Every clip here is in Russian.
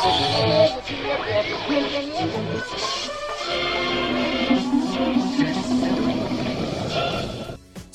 Thank you.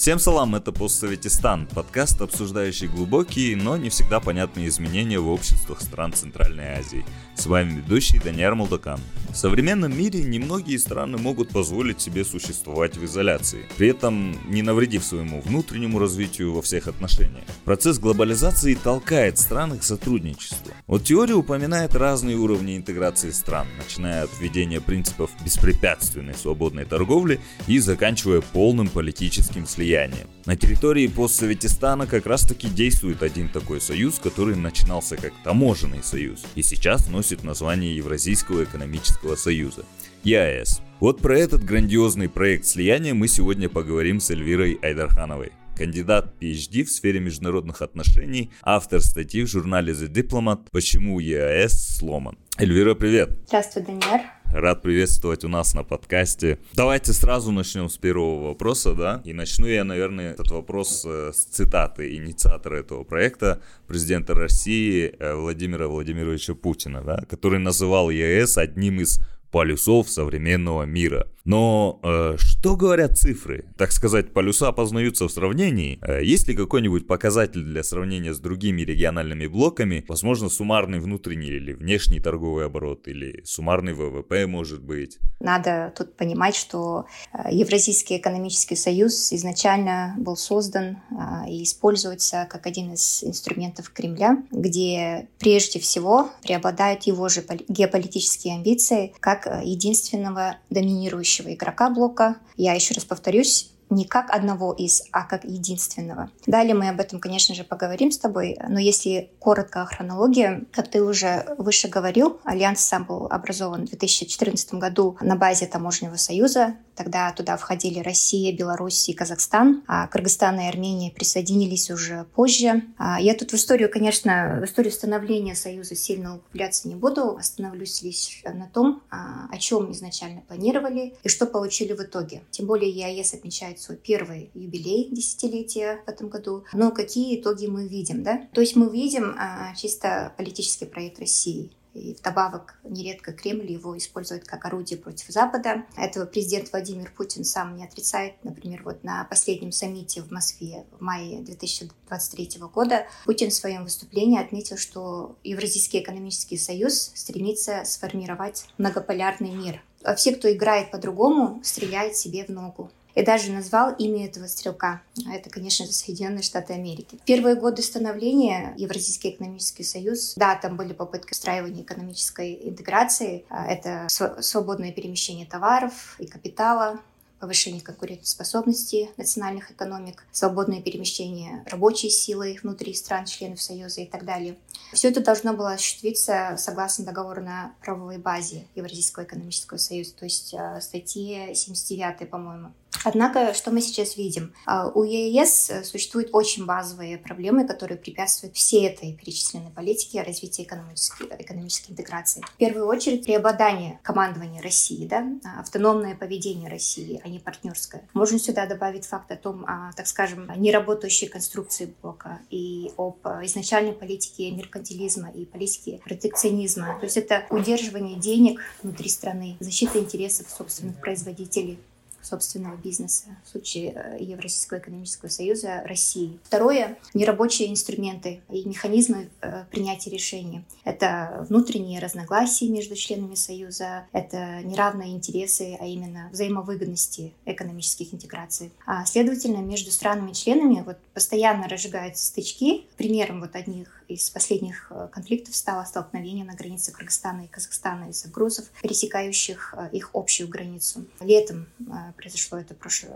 Всем салам, это «Постсоветистан», подкаст, обсуждающий глубокие, но не всегда понятные изменения в обществах стран Центральной Азии. С вами ведущий Даниэр Молдакан. В современном мире немногие страны могут позволить себе существовать в изоляции, при этом не навредив своему внутреннему развитию во всех отношениях. Процесс глобализации толкает страны к сотрудничеству. Вот теория упоминает разные уровни интеграции стран, начиная от введения принципов беспрепятственной свободной торговли и заканчивая полным политическим слиянием. На территории постсоветистана как раз таки действует один такой союз, который начинался как таможенный союз и сейчас носит название Евразийского экономического союза. ЕАЭС. Вот про этот грандиозный проект слияния мы сегодня поговорим с Эльвирой Айдархановой кандидат PhD в сфере международных отношений, автор статьи в журнале The Diplomat «Почему ЕАЭС сломан». Эльвира, привет! Здравствуй, Даниэр. Рад приветствовать у нас на подкасте. Давайте сразу начнем с первого вопроса, да? И начну я, наверное, этот вопрос э, с цитаты инициатора этого проекта, президента России э, Владимира Владимировича Путина, да, который называл ЕАЭС одним из полюсов современного мира. Но э, что говорят цифры? Так сказать, полюса познаются в сравнении. Э, есть ли какой-нибудь показатель для сравнения с другими региональными блоками? Возможно, суммарный внутренний или внешний торговый оборот, или суммарный ВВП, может быть? Надо тут понимать, что э, Евразийский экономический союз изначально был создан э, и используется как один из инструментов Кремля, где прежде всего преобладают его же геополитические амбиции как э, единственного доминирующего ведущего игрока блока. Я еще раз повторюсь, не как одного из, а как единственного. Далее мы об этом, конечно же, поговорим с тобой, но если коротко о хронологии, как ты уже выше говорил, Альянс сам был образован в 2014 году на базе Таможенного союза, Тогда туда входили Россия, Беларусь и Казахстан, а Кыргызстан и Армения присоединились уже позже. А я тут в историю, конечно, в историю становления Союза сильно углубляться не буду, остановлюсь лишь на том, а, о чем изначально планировали и что получили в итоге. Тем более ЕАЭС отмечает свой первый юбилей десятилетия в этом году. Но какие итоги мы видим, да? То есть мы видим а, чисто политический проект России и вдобавок нередко Кремль его использует как орудие против Запада. Этого президент Владимир Путин сам не отрицает. Например, вот на последнем саммите в Москве в мае 2023 года Путин в своем выступлении отметил, что Евразийский экономический союз стремится сформировать многополярный мир. А все, кто играет по-другому, стреляет себе в ногу и даже назвал имя этого стрелка. Это, конечно Соединенные Штаты Америки. В первые годы становления Евразийский экономический союз, да, там были попытки устраивания экономической интеграции, а, это свободное перемещение товаров и капитала, повышение конкурентоспособности национальных экономик, свободное перемещение рабочей силы внутри стран-членов Союза и так далее. Все это должно было осуществиться согласно договору на правовой базе Евразийского экономического союза, то есть а, статье 79, по-моему. Однако, что мы сейчас видим? А, у ЕС э, существуют очень базовые проблемы, которые препятствуют всей этой перечисленной политике развития экономической, экономической интеграции. В первую очередь, преобладание командования России, да? А, автономное поведение России, а не партнерское. Можно сюда добавить факт о том, о, так скажем, неработающей конструкции блока и об изначальной политике меркантилизма и политике протекционизма. То есть это удерживание денег внутри страны, защита интересов собственных производителей собственного бизнеса в случае э, Евразийского экономического союза России. Второе — нерабочие инструменты и механизмы э, принятия решений. Это внутренние разногласия между членами союза, это неравные интересы, а именно взаимовыгодности экономических интеграций. А, следовательно, между странами-членами вот постоянно разжигаются стычки. Примером вот одних из последних э, конфликтов стало столкновение на границе Кыргызстана и Казахстана из-за грузов, пересекающих э, их общую границу. Летом э, произошло это прошло,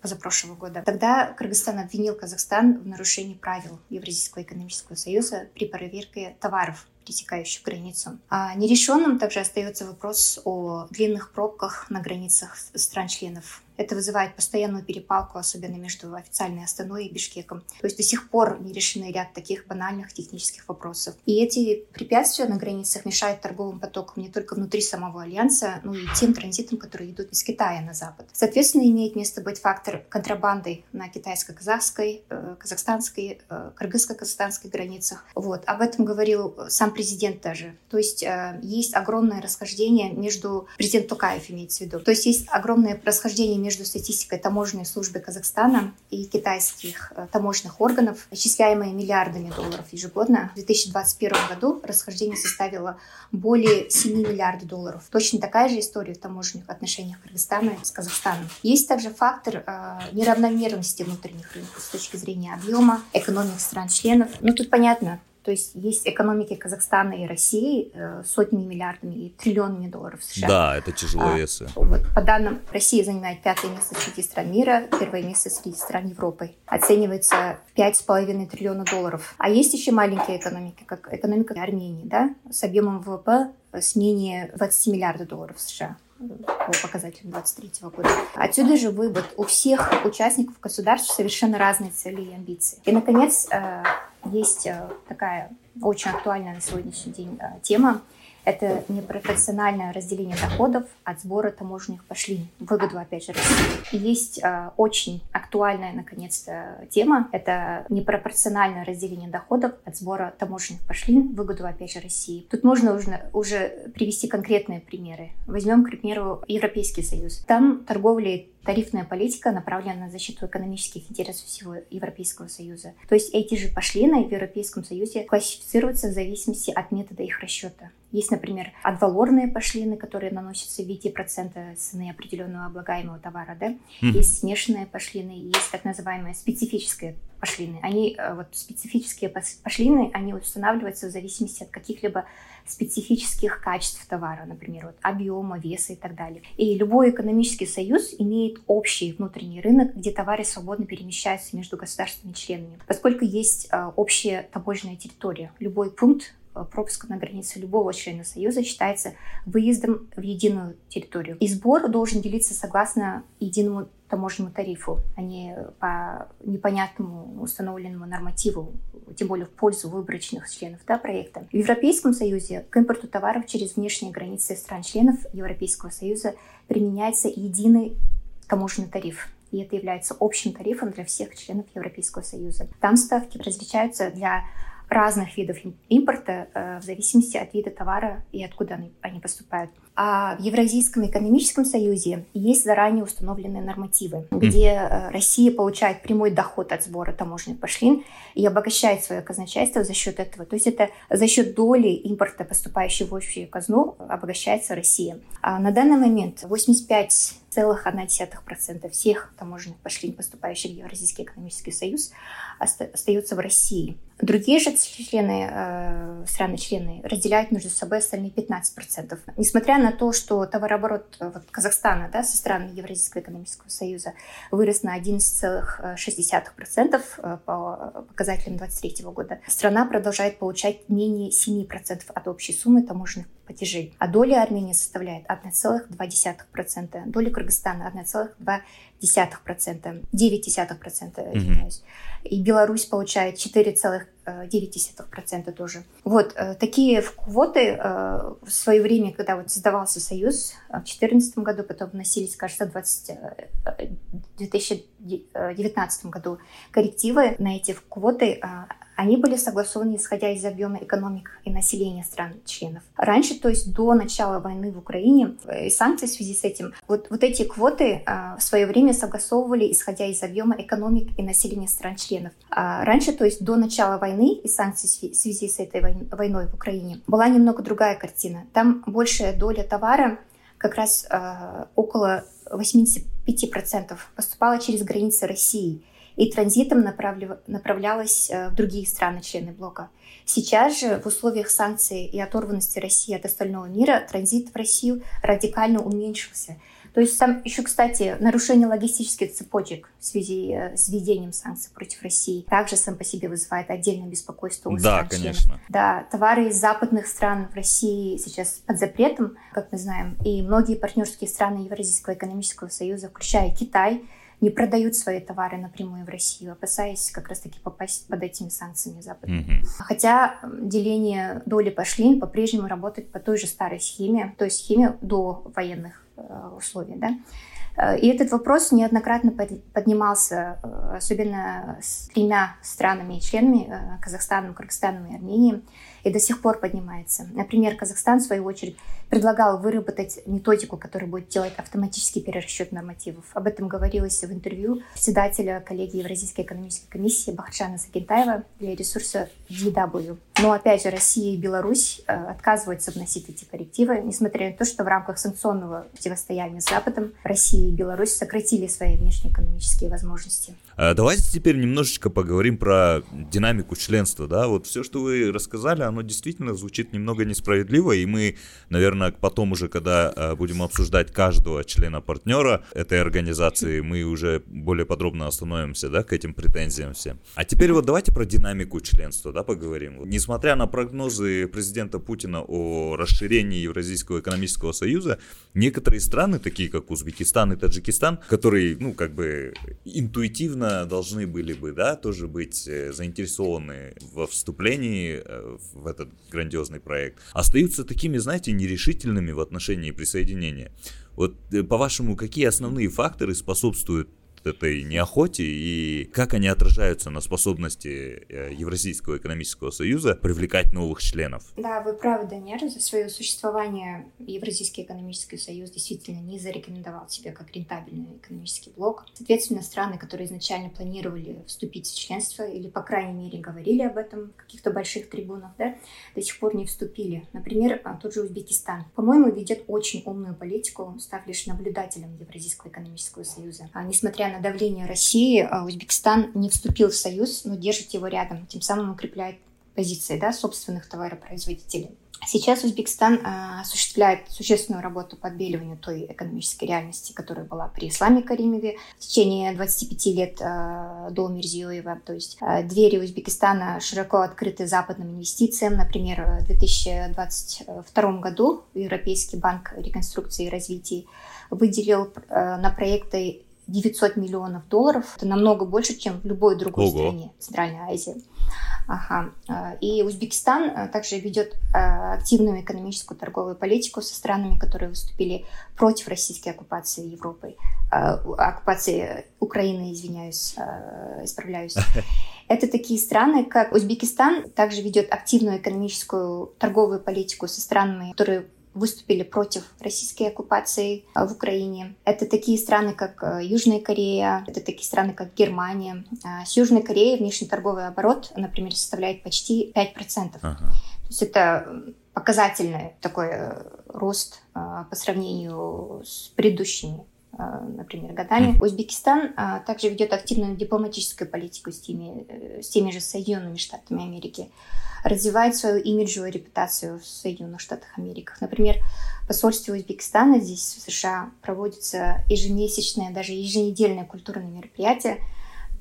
позапрошлого года. Тогда Кыргызстан обвинил Казахстан в нарушении правил Евразийского экономического союза при проверке товаров пересекающих границу. А нерешенным также остается вопрос о длинных пробках на границах стран-членов это вызывает постоянную перепалку, особенно между официальной Астаной и Бишкеком. То есть до сих пор не решены ряд таких банальных технических вопросов. И эти препятствия на границах мешают торговым потокам не только внутри самого Альянса, но и тем транзитам, которые идут из Китая на Запад. Соответственно, имеет место быть фактор контрабанды на китайско-казахской, э, казахстанской, э, кыргызско-казахстанской границах. Вот. Об этом говорил сам президент даже. То есть э, есть огромное расхождение между... Президент Тукаев имеется в виду. То есть есть огромное расхождение между статистикой таможенной службы Казахстана и китайских э, таможенных органов, исчисляемые миллиардами долларов ежегодно. В 2021 году расхождение составило более 7 миллиардов долларов. Точно такая же история в таможенных отношениях Кыргызстана с Казахстаном. Есть также фактор э, неравномерности внутренних рынков с точки зрения объема, экономик стран-членов. Ну, тут понятно, то есть есть экономики Казахстана и России э, сотнями миллиардами и триллионами долларов США. Да, это тяжело а, весы. Вот, по данным, Россия занимает пятое место среди стран мира, первое место среди стран Европы. Оценивается в 5,5 триллиона долларов. А есть еще маленькие экономики, как экономика Армении, да, с объемом ВВП с менее 20 миллиардов долларов США по показателям 2023 года. Отсюда же вывод. У всех участников государств совершенно разные цели и амбиции. И, наконец, э, есть э, такая очень актуальная на сегодняшний день э, тема это непропорциональное разделение доходов от сбора таможенных пошлин, выгоду, опять же, России. И есть э, очень актуальная, наконец-то, тема. Это непропорциональное разделение доходов от сбора таможенных пошлин, выгоду, опять же, России. Тут можно уже, уже привести конкретные примеры. Возьмем, к примеру, Европейский Союз. Там торговля тарифная политика направлена на защиту экономических интересов всего Европейского Союза. То есть эти же пошлины в Европейском Союзе классифицируются в зависимости от метода их расчета. Есть, например, адвалорные пошлины, которые наносятся в виде процента цены определенного облагаемого товара. Да? Mm-hmm. Есть смешанные пошлины, есть так называемые специфические пошлины. Они, э, вот специфические пошлины, они устанавливаются в зависимости от каких-либо специфических качеств товара, например, вот объема, веса и так далее. И любой экономический союз имеет общий внутренний рынок, где товары свободно перемещаются между государственными членами. Поскольку есть э, общая таможенная территория, любой пункт э, пропуска на границе любого члена Союза считается выездом в единую территорию. И сбор должен делиться согласно единому таможенному тарифу, а не по непонятному установленному нормативу, тем более в пользу выборочных членов да, проекта. В Европейском Союзе к импорту товаров через внешние границы стран-членов Европейского Союза применяется единый таможенный тариф и это является общим тарифом для всех членов Европейского Союза. Там ставки различаются для разных видов импорта э, в зависимости от вида товара и откуда они, поступают. А в Евразийском экономическом союзе есть заранее установленные нормативы, где э, Россия получает прямой доход от сбора таможенных пошлин и обогащает свое казначейство за счет этого. То есть это за счет доли импорта, поступающей в общую казну, обогащается Россия. А на данный момент 85 целых 1,1% всех таможенных пошлин, поступающих в Евразийский экономический союз, остается в России. Другие же члены, э, страны-члены разделяют между собой остальные 15%. Несмотря на то, что товарооборот э, вот, Казахстана да, со странами Евразийского экономического союза вырос на 11,6% э, по показателям 2023 года, страна продолжает получать менее 7% от общей суммы таможенных платежей. А доля Армении составляет 1,2%, доля Кыргызстана 1,2%, 9%, извиняюсь. И Беларусь получает 4,9% тоже. Вот э, такие квоты э, в свое время, когда вот создавался Союз, э, в 2014 году, потом вносились, кажется, в 20, 2019 году коррективы на эти квоты, они были согласованы исходя из объема экономик и населения стран-членов. Раньше, то есть до начала войны в Украине и санкций в связи с этим, вот, вот эти квоты в свое время согласовывали исходя из объема экономик и населения стран-членов. А раньше, то есть до начала войны и санкций в связи с этой войной в Украине, была немного другая картина. Там большая доля товара, как раз э, около 85% поступала через границы России и транзитом направлялась э, в другие страны-члены блока. Сейчас же в условиях санкций и оторванности России от остального мира транзит в Россию радикально уменьшился – то есть там еще, кстати, нарушение логистических цепочек в связи э, с введением санкций против России также сам по себе вызывает отдельное беспокойство у Да, конечно. Да, товары из западных стран в России сейчас под запретом, как мы знаем, и многие партнерские страны Евразийского экономического союза, включая Китай, не продают свои товары напрямую в Россию, опасаясь как раз-таки попасть под этими санкциями западными. Mm-hmm. Хотя деление доли пошлин по-прежнему работает по той же старой схеме, то есть схеме до военных условий. Да? Э, и этот вопрос неоднократно поднимался, э, особенно с тремя странами и членами, Казахстаном, Кыргызстаном и Арменией. и до сих пор поднимается. Например, Казахстан, в свою очередь, предлагал выработать методику, которая будет делать автоматический перерасчет нормативов. Об этом говорилось в интервью председателя коллегии Евразийской экономической комиссии Бахчана Сагентаева для ресурса DW. Но, опять же, Россия и Беларусь э, отказываются вносить эти коррективы, несмотря на то, что в рамках санкционного противостояния с Западом Россия и Беларусь сократили свои внешнеэкономические возможности. А давайте теперь немножечко поговорим про динамику членства. Да? Вот все, что вы рассказали, оно действительно звучит немного несправедливо, и мы, наверное, потом уже, когда э, будем обсуждать каждого члена-партнера этой организации, мы уже более подробно остановимся да, к этим претензиям всем. А теперь вот давайте про динамику членства да, поговорим. Несмотря на прогнозы президента Путина о расширении Евразийского экономического союза, некоторые страны, такие как Узбекистан и Таджикистан, которые, ну, как бы интуитивно должны были бы, да, тоже быть э, заинтересованы во вступлении э, в этот грандиозный проект, остаются такими, знаете, нерешительными в отношении присоединения. Вот, э, по-вашему, какие основные факторы способствуют этой неохоте и как они отражаются на способности э, Евразийского экономического союза привлекать новых членов. Да, вы правы, Даниэль. За свое существование Евразийский экономический союз действительно не зарекомендовал себя как рентабельный экономический блок. Соответственно, страны, которые изначально планировали вступить в членство или, по крайней мере, говорили об этом в каких-то больших трибунах, да, до сих пор не вступили. Например, а, тот же Узбекистан. По-моему, ведет очень умную политику, став лишь наблюдателем Евразийского экономического союза. А, несмотря на давление России а, Узбекистан не вступил в союз, но держит его рядом, тем самым укрепляет позиции да, собственных товаропроизводителей. Сейчас Узбекистан э, осуществляет существенную работу по отбеливанию той экономической реальности, которая была при Исламе Каримове в течение 25 лет э, до Мирзиёева. То есть э, двери Узбекистана широко открыты западным инвестициям. Например, в 2022 году Европейский банк реконструкции и развития выделил э, на проекты 900 миллионов долларов. Это намного больше, чем в любой другой Ого. стране Центральной Азии. Ага. А, и Узбекистан а, также ведет а, активную экономическую торговую политику со странами, которые выступили против российской оккупации Европы, оккупации Украины, извиняюсь, исправляюсь. Это такие страны, как Узбекистан, также ведет активную экономическую торговую политику со странами, которые выступили против российской оккупации в Украине. Это такие страны, как э, Южная Корея, это такие страны, как Германия. А с Южной Кореей внешнеторговый оборот, например, составляет почти 5%. Ага. То есть это показательный такой э, рост э, по сравнению с предыдущими например, годами. Узбекистан также ведет активную дипломатическую политику с теми, с теми же Соединенными Штатами Америки развивает свою имиджевую репутацию в Соединенных Штатах Америки. Например, в посольстве Узбекистана здесь, в США, проводится ежемесячное, даже еженедельное культурное мероприятие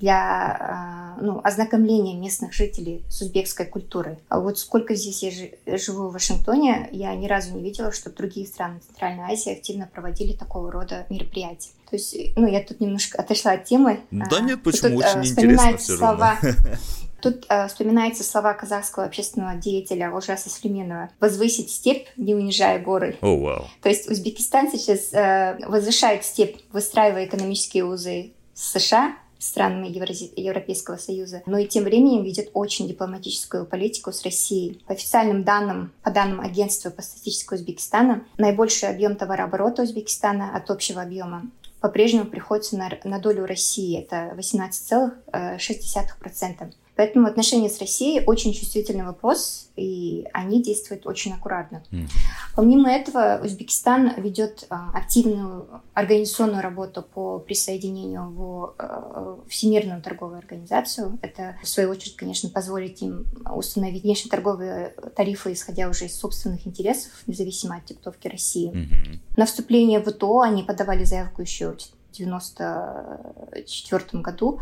для а, ну, ознакомления местных жителей с узбекской культурой. А вот сколько здесь я живу в Вашингтоне, я ни разу не видела, что другие страны Центральной Азии активно проводили такого рода мероприятия. То есть, ну, я тут немножко отошла от темы. Да нет, почему? Тут, Очень интересно все слова, равно. Тут э, вспоминаются слова казахского общественного деятеля Ужаса Слюменова «возвысить степь, не унижая горы». Oh, wow. То есть Узбекистан сейчас э, возвышает степь, выстраивая экономические узы с США, странами Еврази... Европейского Союза, но и тем временем ведет очень дипломатическую политику с Россией. По официальным данным, по данным агентства по статистике Узбекистана, наибольший объем товарооборота Узбекистана от общего объема по-прежнему приходится на, на долю России. Это 18,6%. Поэтому отношения с Россией очень чувствительный вопрос, и они действуют очень аккуратно. Mm. Помимо этого, Узбекистан ведет а, активную организационную работу по присоединению в а, Всемирную торговую организацию. Это, в свою очередь, конечно, позволит им установить внешнеторговые тарифы, исходя уже из собственных интересов, независимо от диктовки России. Mm-hmm. На вступление в ВТО они подавали заявку еще в 1994 году.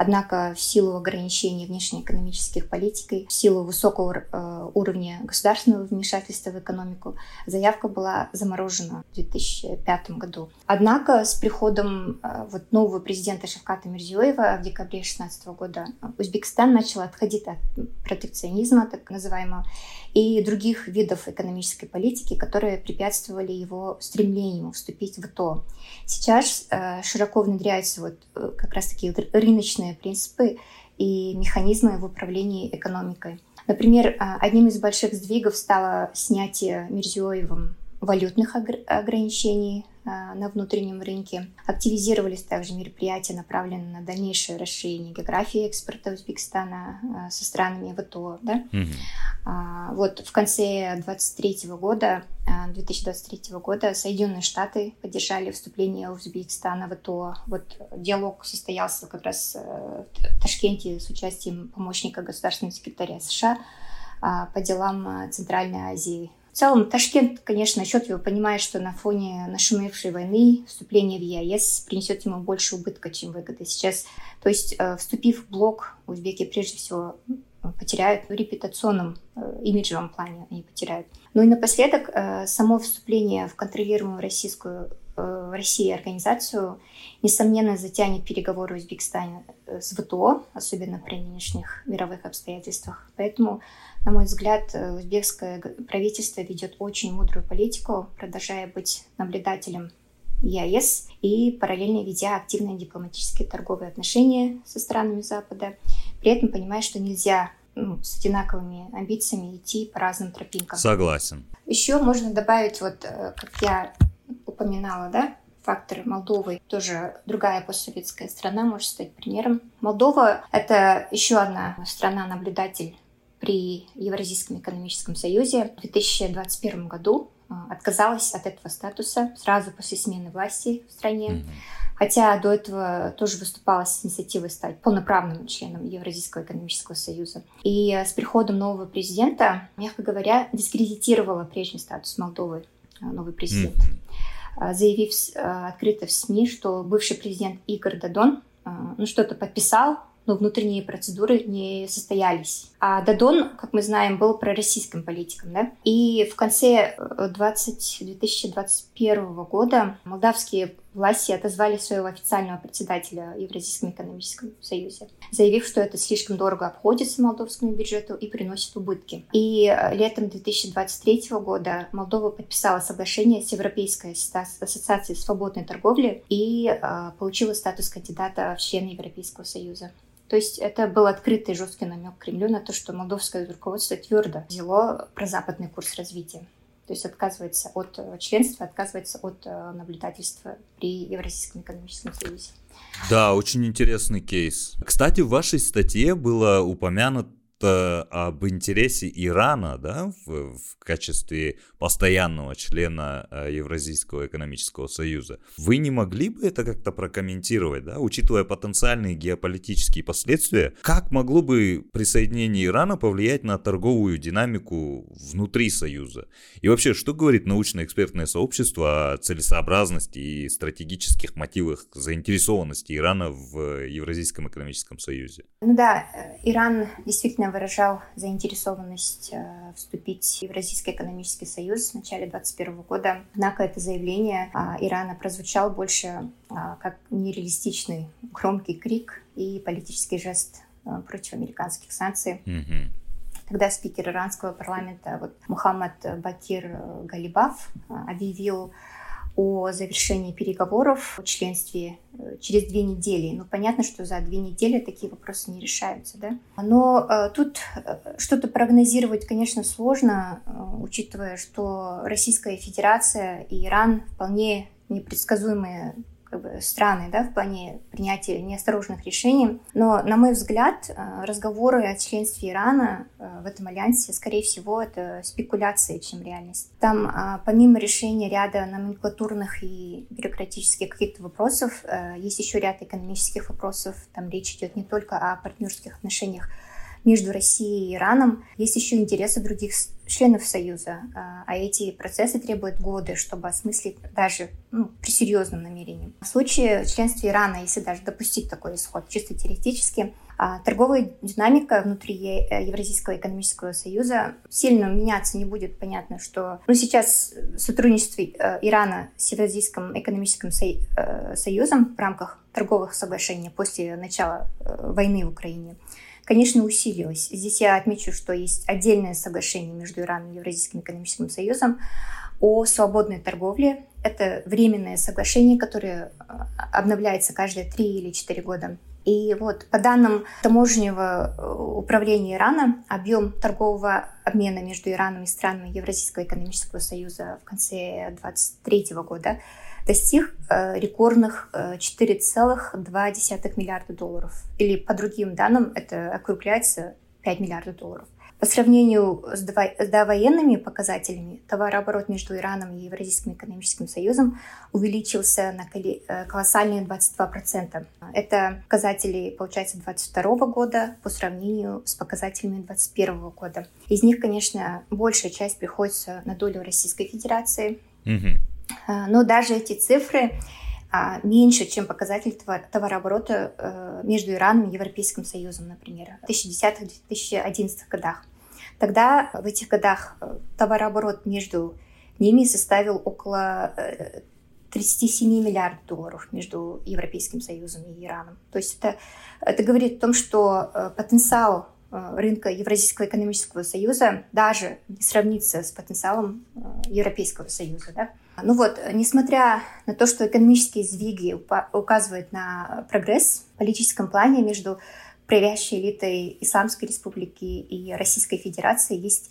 Однако в силу ограничений внешнеэкономических политик, в силу высокого э, уровня государственного вмешательства в экономику, заявка была заморожена в 2005 году. Однако с приходом э, вот нового президента Шавката Мирзиёева в декабре 2016 года Узбекистан начал отходить от протекционизма, так называемого, и других видов экономической политики, которые препятствовали его стремлению вступить в ТО. Сейчас э, широко внедряются вот как раз таки рыночные принципы и механизмы в управлении экономикой. Например, одним из больших сдвигов стало снятие Мирзиёевым валютных ограничений на внутреннем рынке. Активизировались также мероприятия, направленные на дальнейшее расширение географии экспорта Узбекистана а, со странами ВТО. Да? Mm-hmm. Вот в конце 2023 года, 2023 года Соединенные Штаты поддержали вступление Узбекистана в ВТО. Вот диалог состоялся как раз э, в Ташкенте с участием помощника государственного секретаря США по делам Центральной Азии в целом, Ташкент, конечно, отчетливо понимает, что на фоне нашумевшей войны вступление в ЕАЭС принесет ему больше убытка, чем выгоды. Сейчас, то есть, э, вступив в блок, узбеки прежде всего потеряют в репутационном, э, имиджевом плане они потеряют. Ну и напоследок, э, само вступление в контролируемую российскую в России организацию, несомненно, затянет переговоры Узбекистана с ВТО, особенно при нынешних мировых обстоятельствах. Поэтому на мой взгляд, э, узбекское правительство ведет очень мудрую политику, продолжая быть наблюдателем ЕАЭС и параллельно ведя активные дипломатические торговые отношения со странами Запада, при этом понимая, что нельзя ну, с одинаковыми амбициями идти по разным тропинкам. Согласен. Еще можно добавить, вот э, как я упоминала, да, фактор Молдовы, тоже другая постсоветская страна может стать примером. Молдова — это еще одна страна-наблюдатель при Евразийском экономическом союзе в 2021 году а, отказалась от этого статуса сразу после смены власти в стране. Mm-hmm. Хотя до этого тоже выступала с инициативой стать полноправным членом Евразийского экономического союза. И с приходом нового президента, мягко говоря, дискредитировала прежний статус Молдовы а, новый президент. Mm-hmm. Заявив открыто в СМИ, что бывший президент Игорь Дадон ну, что-то подписал но внутренние процедуры не состоялись. А Дадон, как мы знаем, был пророссийским политиком. Да? И в конце 20, э, 2021 года молдавские власти отозвали своего официального председателя Евразийском экономическом союзе, заявив, что это слишком дорого обходится молдовскому бюджету и приносит убытки. И э, летом 2023 года Молдова подписала соглашение с Европейской ассоциацией свободной торговли и э, получила статус кандидата в члены Европейского союза. То есть это был открытый жесткий намек Кремлю на то, что молдовское руководство твердо взяло про западный курс развития. То есть отказывается от э, членства, отказывается от э, наблюдательства при Евразийском экономическом союзе. Да, очень интересный кейс. Кстати, в вашей статье было упомянуто об интересе Ирана да, в, в качестве постоянного члена э, Евразийского экономического союза. Вы не могли бы это как-то прокомментировать, да, учитывая потенциальные геополитические последствия? Как могло бы присоединение Ирана повлиять на торговую динамику внутри союза? И вообще, что говорит научно-экспертное сообщество о целесообразности и стратегических мотивах заинтересованности Ирана в Евразийском экономическом союзе? Ну да, э, Иран действительно выражал заинтересованность э, вступить в Евразийский экономический союз в начале 2021 года. Однако это заявление а, Ирана прозвучало больше а, как нереалистичный громкий крик и политический жест э, против американских санкций. Mm-hmm. Тогда спикер иранского парламента вот, Мухаммад Бакир Галибаф э, объявил о завершении переговоров о членстве э, через две недели. Ну, понятно, что за две недели такие вопросы не решаются, да. Но э, тут э, что-то прогнозировать, конечно, сложно, э, учитывая, что Российская Федерация и Иран вполне непредсказуемые как бы, страны да, в плане принятия неосторожных решений. Но, на мой взгляд, э, разговоры о членстве Ирана э, в этом альянсе, скорее всего, это спекуляции, чем реальность. Там, а, помимо решения ряда номенклатурных и бюрократических каких-то вопросов, э, есть еще ряд экономических вопросов. Там речь идет не только о партнерских отношениях между Россией и Ираном. Есть еще интересы других членов Союза, а, а эти процессы требуют годы, чтобы осмыслить даже ну, при серьезном намерении. В случае членства Ирана, если даже допустить такой исход, чисто теоретически, а, торговая динамика внутри Евразийского экономического союза сильно меняться не будет. Понятно, что ну, сейчас сотрудничество э, Ирана с Евразийским экономическим э, союзом в рамках торговых соглашений после начала э, войны в Украине – конечно, усилилась. Здесь я отмечу, что есть отдельное соглашение между Ираном и Евразийским экономическим союзом о свободной торговле. Это временное соглашение, которое а, обновляется каждые три или четыре года. И вот по данным таможенного э, управления Ирана, объем торгового обмена между Ираном и странами Евразийского экономического союза в конце 2023 года достиг э, рекордных 4,2 э, миллиарда долларов. Или по другим данным это округляется 5 миллиардов долларов. По сравнению с довоенными показателями, товарооборот между Ираном и Евразийским экономическим союзом увеличился на э, колоссальные 22%. Это показатели, получается, 2022 года по сравнению с показателями 2021 года. Из них, конечно, большая часть приходится на долю Российской Федерации. Mm-hmm. Но даже эти цифры а, меньше, чем показатель товарооборота э, между Ираном и Европейским Союзом, например, в 2010-2011 годах. Тогда в этих годах э, товарооборот между ними составил около 37 э, миллиардов долларов между Европейским Союзом и Ираном. То есть это, это говорит о том, что потенциал рынка Евразийского экономического союза даже не сравнится с потенциалом Европейского союза. Да? Ну вот, несмотря на то, что экономические сдвиги указывают на прогресс в политическом плане между правящей элитой Исламской Республики и Российской Федерации, есть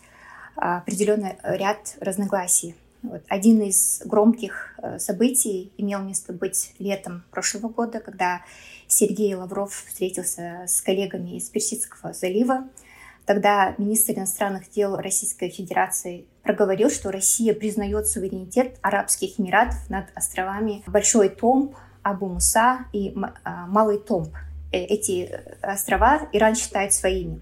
а, определенный ряд разногласий. Вот. Один из громких э, событий имел место быть летом прошлого года, когда Сергей Лавров встретился с коллегами из Персидского залива Тогда министр иностранных дел Российской Федерации проговорил, что Россия признает суверенитет Арабских Эмиратов над островами Большой Томб, Абу-Муса и а, Малый Томб. Э, эти острова Иран считает своими.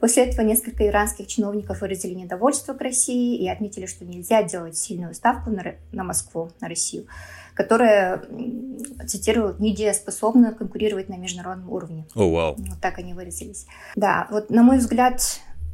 После этого несколько иранских чиновников выразили недовольство к России и отметили, что нельзя делать сильную ставку на, на Москву, на Россию которая, цитирую, недееспособна конкурировать на международном уровне. О, oh, вау. Wow. Вот так они выразились. Да, вот на мой взгляд,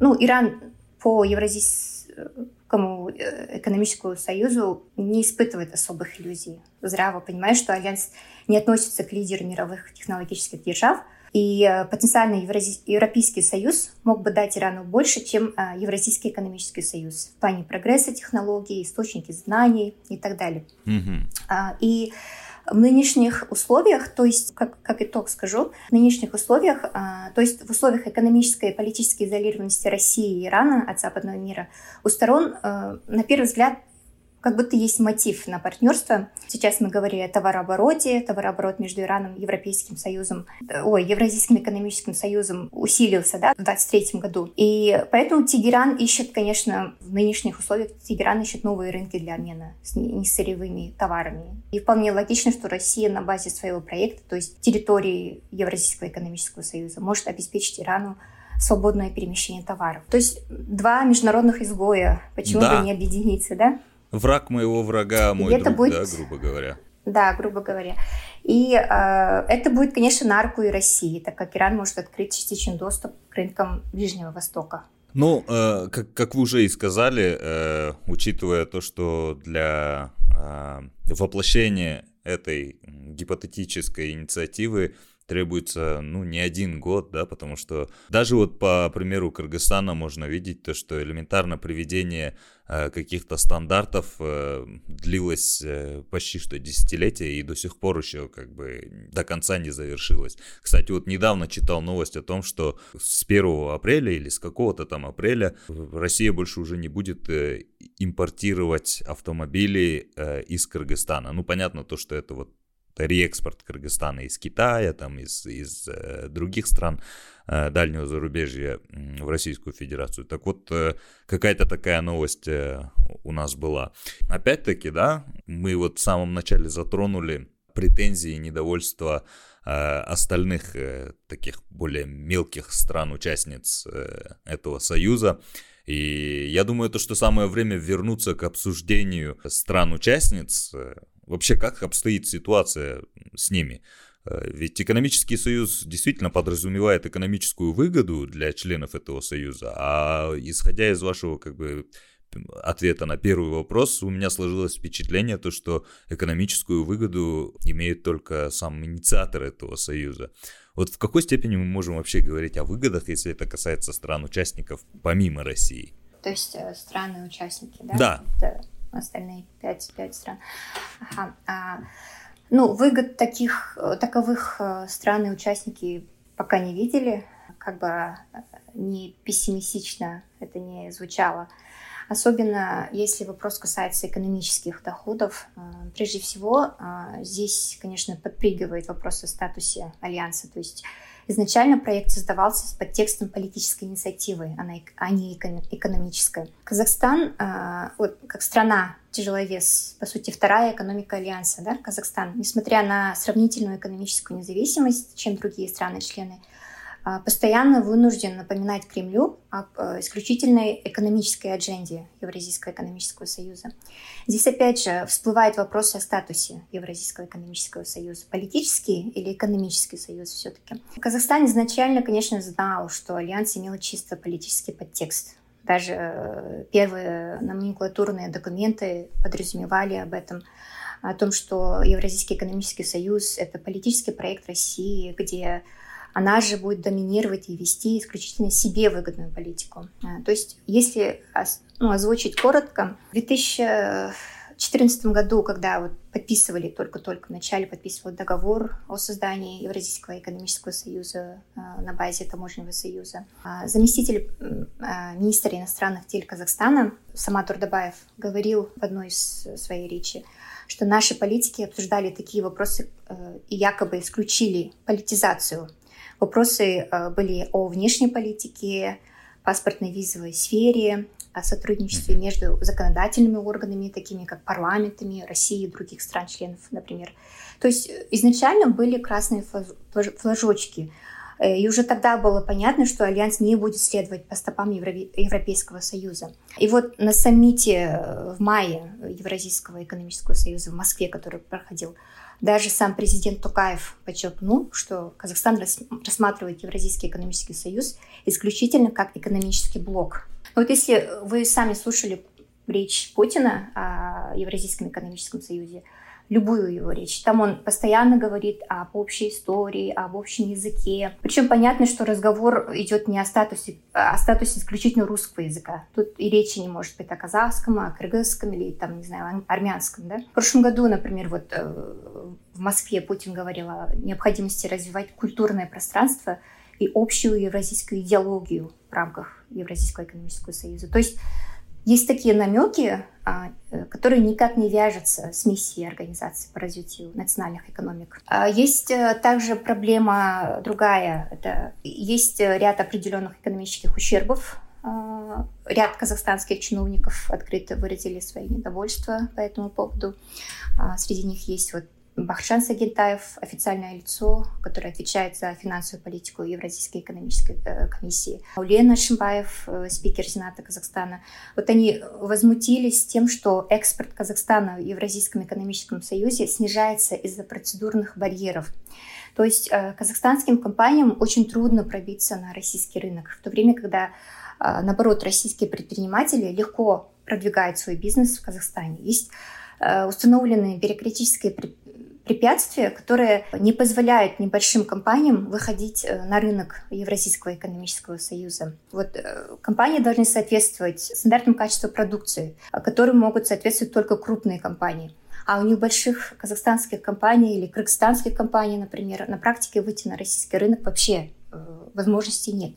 ну, Иран по Евразийскому э, экономическому союзу не испытывает особых иллюзий. Зря вы понимаете, что Альянс не относится к лидерам мировых технологических держав – и э, потенциально Европейский Союз мог бы дать Ирану больше, чем э, Евразийский экономический союз в плане прогресса технологий, источники знаний и так далее. Mm-hmm. И в нынешних условиях, то есть, как, как итог скажу, в нынешних условиях, а, то есть в условиях экономической и политической изолированности России и Ирана от западного мира, у сторон, а, на первый взгляд, как будто есть мотив на партнерство. Сейчас мы говорили о товарообороте, товарооборот между Ираном и Европейским Союзом, ой, Евразийским экономическим союзом усилился да, в 2023 году. И поэтому Тегеран ищет, конечно, в нынешних условиях Тегеран ищет новые рынки для обмена с несырьевыми товарами. И вполне логично, что Россия на базе своего проекта, то есть территории Евразийского экономического союза, может обеспечить Ирану свободное перемещение товаров. То есть два международных изгоя, почему да. бы не объединиться, да? Враг моего врага, мой друг, будет... да, грубо говоря. Да, грубо говоря. И э, это будет, конечно, на арку и России, так как Иран может открыть частичный доступ к рынкам Ближнего Востока. Ну, э, как, как вы уже и сказали, э, учитывая то, что для э, воплощения этой гипотетической инициативы требуется, ну, не один год, да, потому что даже вот по примеру Кыргызстана можно видеть то, что элементарно приведение э, каких-то стандартов э, длилось э, почти что десятилетия и до сих пор еще как бы до конца не завершилось. Кстати, вот недавно читал новость о том, что с 1 апреля или с какого-то там апреля Россия больше уже не будет импортировать автомобили из Кыргызстана. Ну, понятно то, что это вот реэкспорт Кыргызстана из Китая, там, из, из э, других стран э, дальнего зарубежья в Российскую Федерацию. Так вот, э, какая-то такая новость у нас была. Опять-таки, да, мы вот в самом начале затронули претензии и недовольство остальных таких более мелких стран-участниц этого союза. И я думаю, то, что самое время вернуться к обсуждению стран-участниц Вообще, как обстоит ситуация с ними? Э, ведь экономический союз действительно подразумевает экономическую выгоду для членов этого союза, а исходя из вашего как бы ответа на первый вопрос, у меня сложилось впечатление, то, что экономическую выгоду имеет только сам инициатор этого союза. Вот в какой степени мы можем вообще говорить о выгодах, если это касается стран-участников помимо России? То есть э, страны-участники, да? Да. Это остальные пять, пять стран. Ага. А, Ну, выгод таких, таковых стран и участники пока не видели. Как бы не пессимистично это не звучало. Особенно если вопрос касается экономических доходов. Э, прежде всего, э, здесь, конечно, подпрыгивает вопрос о статусе альянса. То есть изначально проект создавался с подтекстом политической инициативы, а не экономической. Казахстан, э, вот, как страна тяжеловес, по сути, вторая экономика альянса, да, Казахстан, несмотря на сравнительную экономическую независимость, чем другие страны-члены, а, постоянно вынужден напоминать Кремлю об э, исключительной экономической адженде Евразийского экономического союза. Здесь опять же всплывает вопрос о статусе Евразийского экономического союза. Политический или экономический союз все-таки. Казахстан изначально, конечно, знал, что альянс имел чисто политический подтекст. Даже э, первые номенклатурные документы подразумевали об этом о том, что Евразийский экономический союз — это политический проект России, где она же будет доминировать и вести исключительно себе выгодную политику. А, то есть, если ну, озвучить коротко, в 2014 году, когда вот подписывали только-только в начале подписывал договор о создании Евразийского экономического союза а, на базе таможенного союза, а, заместитель министра иностранных дел Казахстана Самат Урдабаев говорил в одной из своей речи, что наши политики обсуждали такие вопросы э, и якобы исключили политизацию Вопросы э, были о внешней политике, паспортной визовой сфере, о сотрудничестве между законодательными органами, такими как парламентами России и других стран-членов, например. То есть э, изначально были красные флажочки. Э, и уже тогда было понятно, что Альянс не будет следовать по стопам Европейского Союза. И вот на саммите в мае Евразийского экономического союза в Москве, который проходил даже сам президент Токаев подчеркнул, что Казахстан рассматривает Евразийский экономический союз исключительно как экономический блок. Вот если вы сами слушали речь Путина о Евразийском экономическом союзе, любую его речь. Там он постоянно говорит об общей истории, об общем языке. Причем понятно, что разговор идет не о статусе, о статусе исключительно русского языка. Тут и речи не может быть о казахском, о кыргызском или, там, не знаю, армянском. Да? В прошлом году, например, вот э, в Москве Путин говорил о необходимости развивать культурное пространство и общую евразийскую идеологию в рамках Евразийского экономического союза. То есть есть такие намеки, а, э, которые никак не вяжутся с миссией Организации по развитию национальных экономик. А есть э, также проблема другая. Это есть ряд определенных экономических ущербов. А, ряд казахстанских чиновников открыто выразили свои недовольства по этому поводу. Среди них есть вот Бахшан Сагентаев, официальное лицо, которое отвечает за финансовую политику Евразийской экономической э, комиссии. Улена Шимбаев, э, спикер Сената Казахстана. Вот они возмутились тем, что экспорт Казахстана в Евразийском экономическом союзе снижается из-за процедурных барьеров. То есть э, казахстанским компаниям очень трудно пробиться на российский рынок, в то время, когда, наоборот, российские предприниматели легко продвигают свой бизнес в Казахстане. Есть установленные бюрократические препятствия, которые не позволяют небольшим компаниям выходить э, на рынок Евразийского экономического союза. Вот э, компании должны соответствовать стандартам качества продукции, которым могут соответствовать только крупные компании. А у небольших казахстанских компаний или кыргызстанских компаний, например, на практике выйти на российский рынок вообще э, возможностей нет.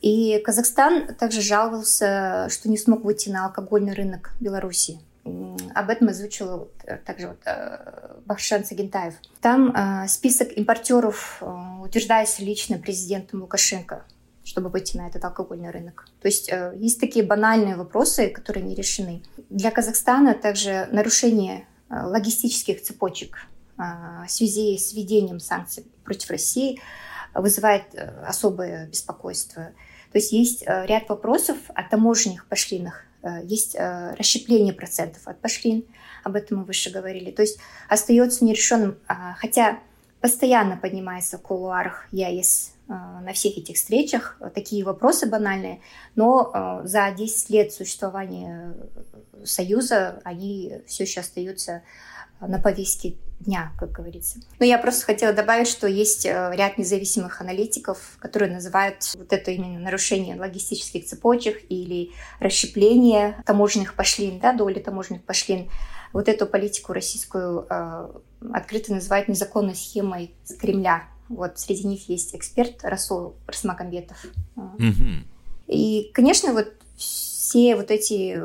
И Казахстан также жаловался, что не смог выйти на алкогольный рынок Беларуси об этом озвучил э, также вот, э, Бахшан Сагентаев. Там э, список импортеров э, утверждается лично президентом Лукашенко, чтобы выйти на этот алкогольный рынок. То есть э, есть такие банальные вопросы, которые не решены. Для Казахстана также нарушение э, логистических цепочек э, в связи с введением санкций против России вызывает э, особое беспокойство. То есть есть э, ряд вопросов о таможенных пошлинах есть э, расщепление процентов от пошлин, об этом мы выше говорили. То есть остается нерешенным, а, хотя постоянно поднимается в кулуарах ЯИС э, на всех этих встречах такие вопросы банальные, но за 10 лет существования Союза они все еще остаются на повестке дня, как говорится. Но я просто хотела добавить, что есть э, ряд независимых аналитиков, которые называют вот это именно нарушение логистических цепочек или расщепление таможенных пошлин, да, доли таможенных пошлин вот эту политику российскую открыто называют незаконной схемой Кремля. Вот среди них есть эксперт Расул Расмагамбетов. Угу. И, конечно, вот все вот эти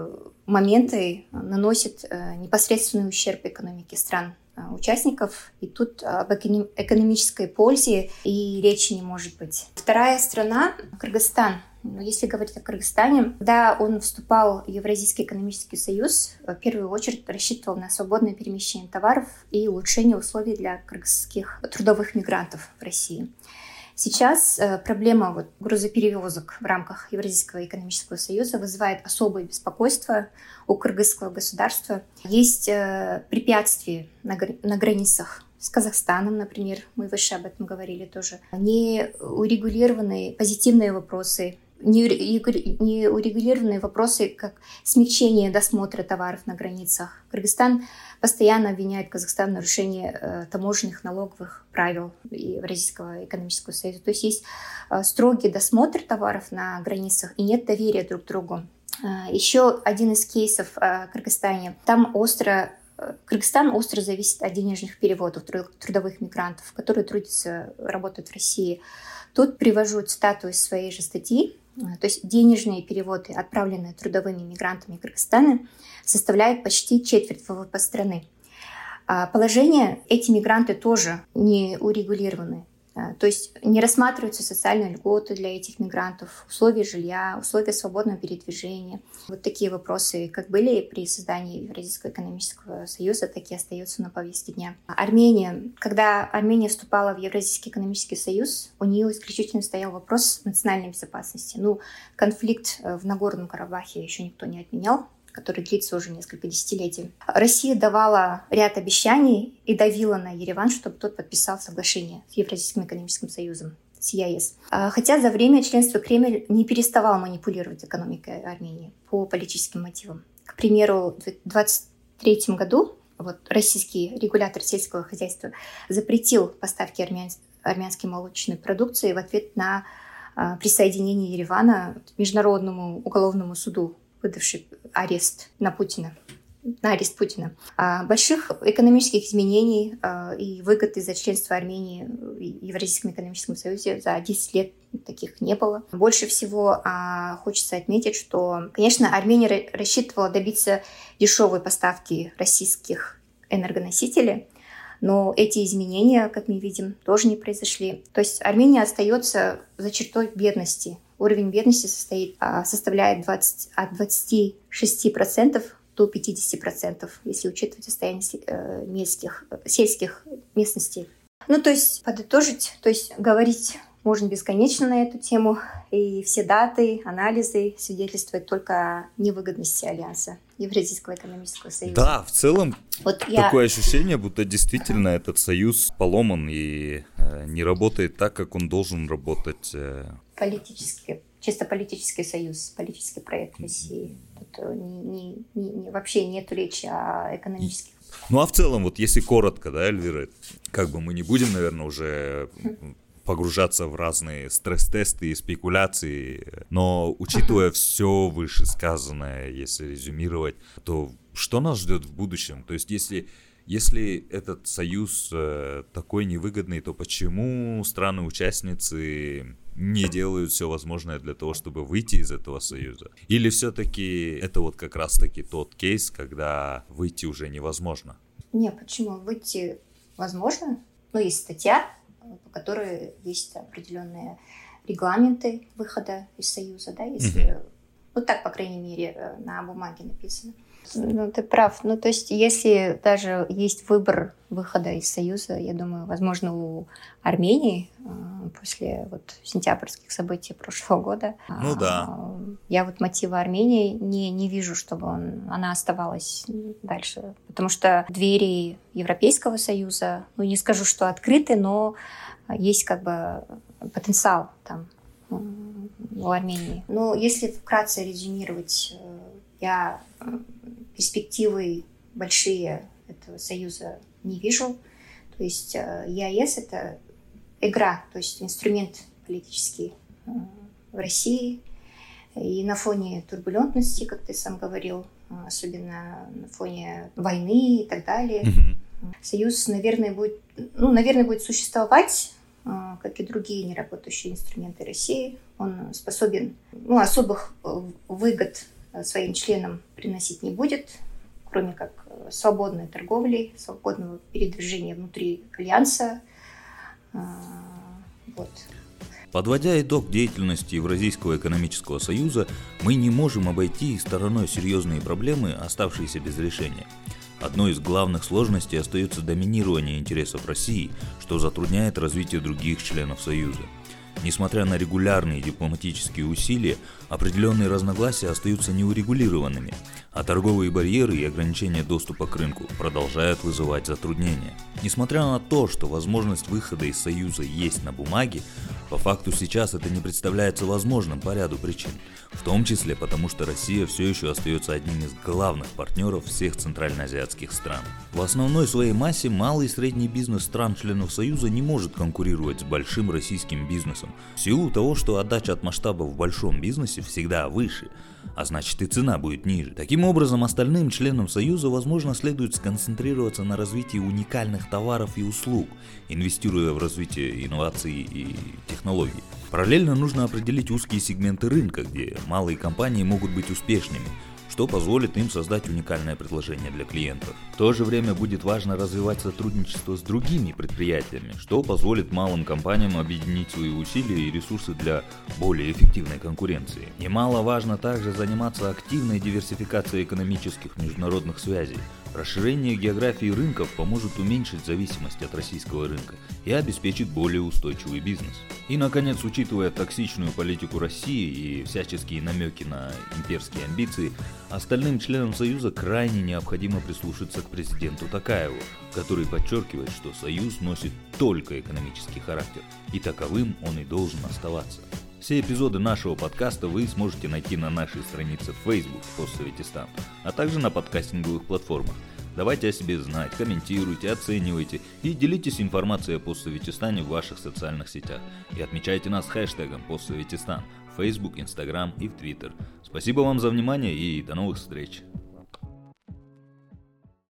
моменты наносят непосредственный ущерб экономике стран Э, участников, и тут об экономической пользе и речи не может быть. Вторая страна — Кыргызстан. Но если говорить о Кыргызстане, когда он вступал в Евразийский экономический союз, в первую очередь рассчитывал на свободное перемещение товаров и улучшение условий для кыргызских трудовых мигрантов в России. Сейчас э, проблема вот грузоперевозок в рамках Евразийского экономического союза вызывает особое беспокойство у кыргызского государства. Есть э, препятствия на, на границах с Казахстаном, например, мы выше об этом говорили тоже, не урегулированные позитивные вопросы неурегулированные вопросы, как смягчение досмотра товаров на границах. Кыргызстан постоянно обвиняет Казахстан в нарушении э, таможенных налоговых правил Евразийского экономического союза. То есть есть э, строгий досмотр товаров на границах и нет доверия друг к другу. Э, еще один из кейсов в Кыргызстане. Там остро Кыргызстан остро зависит от денежных переводов трудовых мигрантов, которые трудятся, работают в России. Тут привожу цитату из своей же статьи. То есть денежные переводы, отправленные трудовыми мигрантами Кыргызстана, составляют почти четверть ВВП страны. А положение эти мигранты тоже не урегулированы. А, то есть не рассматриваются социальные льготы для этих мигрантов, условия жилья, условия свободного передвижения. Вот такие вопросы, как были при создании Евразийского экономического союза, так и остаются на повестке дня. Армения. Когда Армения вступала в Евразийский экономический союз, у нее исключительно стоял вопрос национальной безопасности. Ну, конфликт э, в Нагорном Карабахе еще никто не отменял, который длится уже несколько десятилетий. Россия давала ряд обещаний и давила на Ереван, чтобы тот подписал соглашение с Евразийским экономическим союзом с ЕАЭС. А, хотя за время членства Кремль не переставал манипулировать экономикой Армении по политическим мотивам. К примеру, в 2023 году вот, российский регулятор сельского хозяйства запретил поставки армян, армянской молочной продукции в ответ на а, присоединение Еревана к Международному уголовному суду выдавший арест на Путина на арест Путина. А больших экономических изменений а, и выгод из-за членства Армении в Евразийском экономическом союзе за 10 лет таких не было. Больше всего а, хочется отметить, что, конечно, Армения рассчитывала добиться дешевой поставки российских энергоносителей, но эти изменения, как мы видим, тоже не произошли. То есть Армения остается за чертой бедности уровень бедности состоит, а, составляет 20, от 26% до 50%, если учитывать состояние э, мельских, сельских местностей. Ну, то есть подытожить, то есть говорить можно бесконечно на эту тему, и все даты, анализы свидетельствуют только о невыгодности Альянса Евразийского экономического союза. Да, в целом вот такое я... ощущение, будто действительно этот союз поломан и э, не работает так, как он должен работать. Э. Политически, чисто политический союз, политический проект России. Тут не, не, не, вообще нет речи о экономических ну а в целом, вот если коротко, да, Эльвира, как бы мы не будем, наверное, уже погружаться в разные стресс-тесты и спекуляции. Но учитывая все вышесказанное, если резюмировать, то что нас ждет в будущем? То есть если если этот союз э, такой невыгодный, то почему страны-участницы не делают все возможное для того, чтобы выйти из этого союза? Или все-таки это вот как раз-таки тот кейс, когда выйти уже невозможно? Не, почему? Выйти возможно. Ну, есть статья, по которой есть определенные регламенты выхода из Союза, да, если... Mm-hmm. Вот так, по крайней мере, э, на бумаге написано. Ну, ты прав. Ну, то есть, если даже есть выбор выхода из Союза, я думаю, возможно, у Армении э, после вот сентябрьских событий прошлого года. Ну да. Я вот мотива Армении не, не вижу, чтобы он, она оставалась дальше. Потому что двери Европейского Союза, ну, не скажу, что открыты, но есть как бы потенциал там у Армении. Но если вкратце резюмировать, э, я перспективы большие этого союза не вижу. То есть э, ЕАЭС — это игра, то есть инструмент политический э, в России. И на фоне турбулентности, как ты сам говорил, особенно на фоне войны и так далее, угу. Союз, наверное, будет, ну, наверное, будет существовать, как и другие неработающие инструменты России. Он способен, ну, особых выгод своим членам приносить не будет, кроме как свободной торговли, свободного передвижения внутри альянса. Вот. Подводя итог деятельности Евразийского экономического союза, мы не можем обойти стороной серьезные проблемы, оставшиеся без решения. Одной из главных сложностей остается доминирование интересов России, что затрудняет развитие других членов Союза. Несмотря на регулярные дипломатические усилия, определенные разногласия остаются неурегулированными, а торговые барьеры и ограничения доступа к рынку продолжают вызывать затруднения. Несмотря на то, что возможность выхода из Союза есть на бумаге, по факту сейчас это не представляется возможным по ряду причин, в том числе потому, что Россия все еще остается одним из главных партнеров всех центральноазиатских стран. В основной своей массе малый и средний бизнес стран-членов Союза не может конкурировать с большим российским бизнесом, в силу того, что отдача от масштаба в большом бизнесе всегда выше, а значит и цена будет ниже. Таким образом, остальным членам Союза, возможно, следует сконцентрироваться на развитии уникальных товаров и услуг, инвестируя в развитие инноваций и технологий. Параллельно нужно определить узкие сегменты рынка, где малые компании могут быть успешными, что позволит им создать уникальное предложение для клиентов. В то же время будет важно развивать сотрудничество с другими предприятиями, что позволит малым компаниям объединить свои усилия и ресурсы для более эффективной конкуренции. Немаловажно также заниматься активной диверсификацией экономических международных связей, Расширение географии рынков поможет уменьшить зависимость от российского рынка и обеспечит более устойчивый бизнес. И, наконец, учитывая токсичную политику России и всяческие намеки на имперские амбиции, остальным членам Союза крайне необходимо прислушаться к президенту Такаеву, который подчеркивает, что Союз носит только экономический характер, и таковым он и должен оставаться. Все эпизоды нашего подкаста вы сможете найти на нашей странице в Facebook «Постсоветистан», а также на подкастинговых платформах. Давайте о себе знать, комментируйте, оценивайте и делитесь информацией о постсоветистане в ваших социальных сетях. И отмечайте нас хэштегом постсоветистан в Facebook, Instagram и в Twitter. Спасибо вам за внимание и до новых встреч!